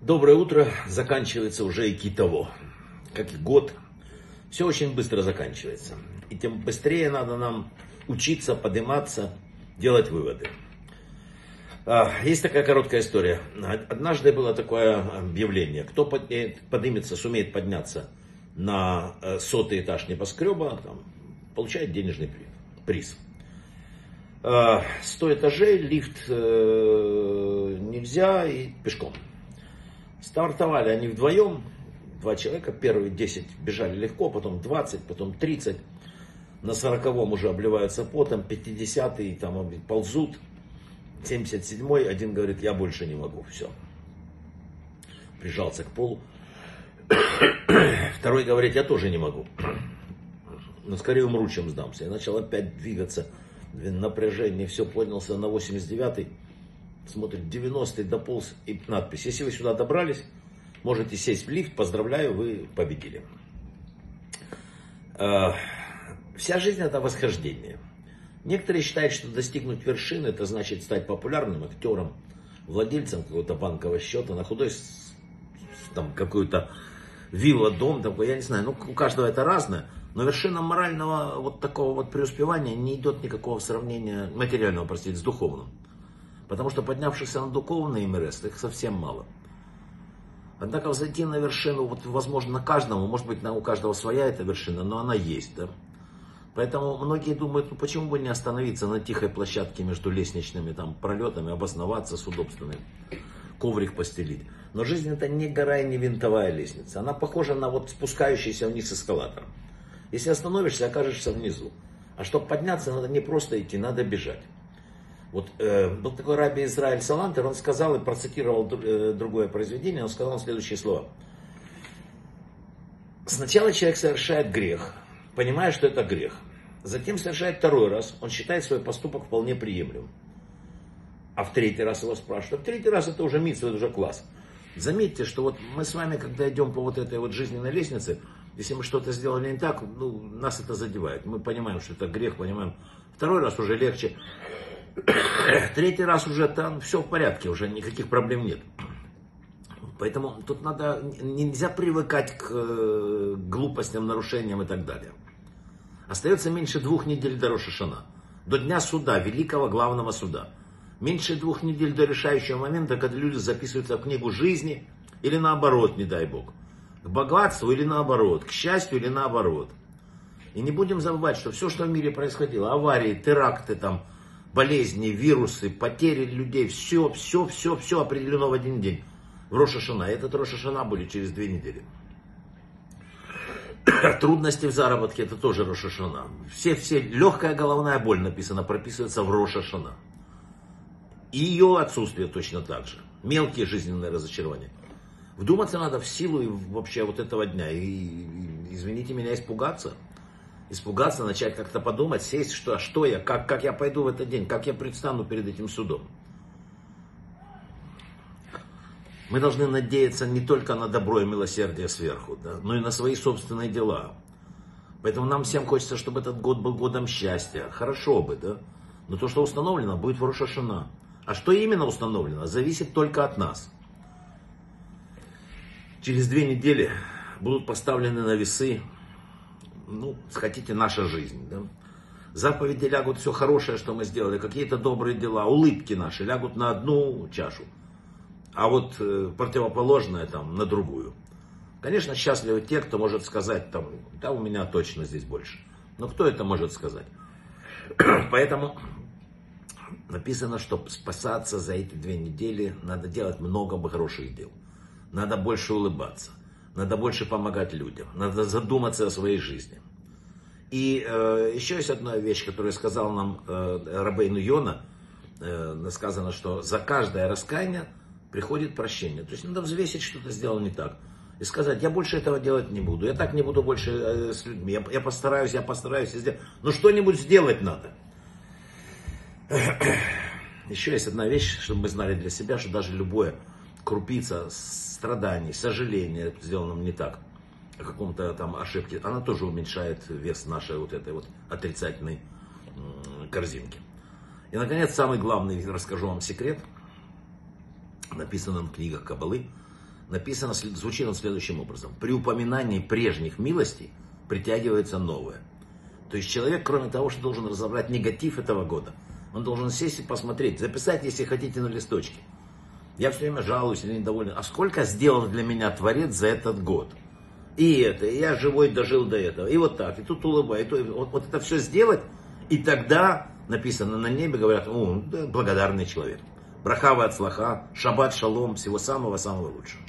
Доброе утро. Заканчивается уже и китово. Как и год. Все очень быстро заканчивается. И тем быстрее надо нам учиться, подниматься, делать выводы. А, есть такая короткая история. Однажды было такое объявление. Кто поднимется, сумеет подняться на э, сотый этаж небоскреба, там, получает денежный приз. 100 а, этажей, лифт э, нельзя и пешком. Стартовали они вдвоем, два человека, первые 10 бежали легко, потом 20, потом 30. На 40-м уже обливаются потом, 50-й там ползут, 77-й, один говорит, я больше не могу, все. Прижался к полу. Второй говорит, я тоже не могу. Но скорее умру, чем сдамся. Я начал опять двигаться. Напряжение, все поднялся на 89-й смотрит 90-й дополз и надпись. Если вы сюда добрались, можете сесть в лифт, поздравляю, вы победили. А, вся жизнь это восхождение. Некоторые считают, что достигнуть вершины, это значит стать популярным актером, владельцем какого-то банкового счета, на худой там какую-то вилла, дом, такой, я не знаю, ну у каждого это разное, но вершина морального вот такого вот преуспевания не идет никакого сравнения, материального, простите, с духовным. Потому что поднявшихся на духовный МРС, их совсем мало. Однако взойти на вершину, вот, возможно, на каждому, может быть, на, у каждого своя эта вершина, но она есть, да. Поэтому многие думают, ну почему бы не остановиться на тихой площадке между лестничными там пролетами, обосноваться с удобствами, коврик постелить. Но жизнь это не гора и не винтовая лестница. Она похожа на вот спускающийся вниз эскалатор. Если остановишься, окажешься внизу. А чтобы подняться, надо не просто идти, надо бежать. Вот э, был такой раби Израиль Салантер, он сказал и процитировал э, другое произведение, он сказал следующие слова. Сначала человек совершает грех, понимая, что это грех. Затем совершает второй раз, он считает свой поступок вполне приемлемым. А в третий раз его спрашивают. В третий раз это уже митсва, это уже класс. Заметьте, что вот мы с вами, когда идем по вот этой вот жизненной лестнице, если мы что-то сделали не так, ну, нас это задевает. Мы понимаем, что это грех, понимаем. Второй раз уже легче. Третий раз уже там все в порядке, уже никаких проблем нет. Поэтому тут надо, нельзя привыкать к э, глупостям, нарушениям и так далее. Остается меньше двух недель до Рошашана, до дня суда, великого главного суда. Меньше двух недель до решающего момента, когда люди записываются в книгу жизни, или наоборот, не дай бог. К богатству или наоборот, к счастью или наоборот. И не будем забывать, что все, что в мире происходило, аварии, теракты, там, болезни, вирусы, потери людей, все, все, все, все определено в один день. В Рошашана. Этот Рошашана будет через две недели. Трудности в заработке, это тоже Рошашана. Все, все, легкая головная боль написана, прописывается в Рошашана. И ее отсутствие точно так же. Мелкие жизненные разочарования. Вдуматься надо в силу и вообще вот этого дня. И извините меня, испугаться испугаться, начать как-то подумать, сесть, что, что я, как, как я пойду в этот день, как я предстану перед этим судом. Мы должны надеяться не только на добро и милосердие сверху, да, но и на свои собственные дела. Поэтому нам всем хочется, чтобы этот год был годом счастья. Хорошо бы, да? Но то, что установлено, будет в. А что именно установлено, зависит только от нас. Через две недели будут поставлены на весы ну, хотите, наша жизнь. Да? Заповеди лягут все хорошее, что мы сделали, какие-то добрые дела, улыбки наши лягут на одну чашу, а вот э, противоположное там на другую. Конечно, счастливы те, кто может сказать, там, да, у меня точно здесь больше. Но кто это может сказать? Поэтому написано, что спасаться за эти две недели надо делать много хороших дел. Надо больше улыбаться. Надо больше помогать людям. Надо задуматься о своей жизни. И э, еще есть одна вещь, которую сказал нам э, Рабейну Йона. Э, сказано, что за каждое раскаяние приходит прощение. То есть надо взвесить, что ты сделал не так. И сказать, я больше этого делать не буду. Я так не буду больше э, с людьми. Я, я постараюсь, я постараюсь. Сделать. Но что-нибудь сделать надо. Еще есть одна вещь, чтобы мы знали для себя, что даже любое крупица страданий, сожаления, сделанном не так, каком-то там ошибке, она тоже уменьшает вес нашей вот этой вот отрицательной корзинки. И, наконец, самый главный, расскажу вам секрет, написанный в книгах Кабалы. написано, звучит он следующим образом. При упоминании прежних милостей притягивается новое. То есть человек, кроме того, что должен разобрать негатив этого года, он должен сесть и посмотреть, записать, если хотите, на листочке. Я все время жалуюсь или недоволен. А сколько сделал для меня Творец за этот год? И это, и я живой дожил до этого. И вот так, и тут улыбаюсь. И вот, вот это все сделать, и тогда написано на небе, говорят, о, да, благодарный человек. Брахава от слаха, шаббат шалом, всего самого-самого лучшего.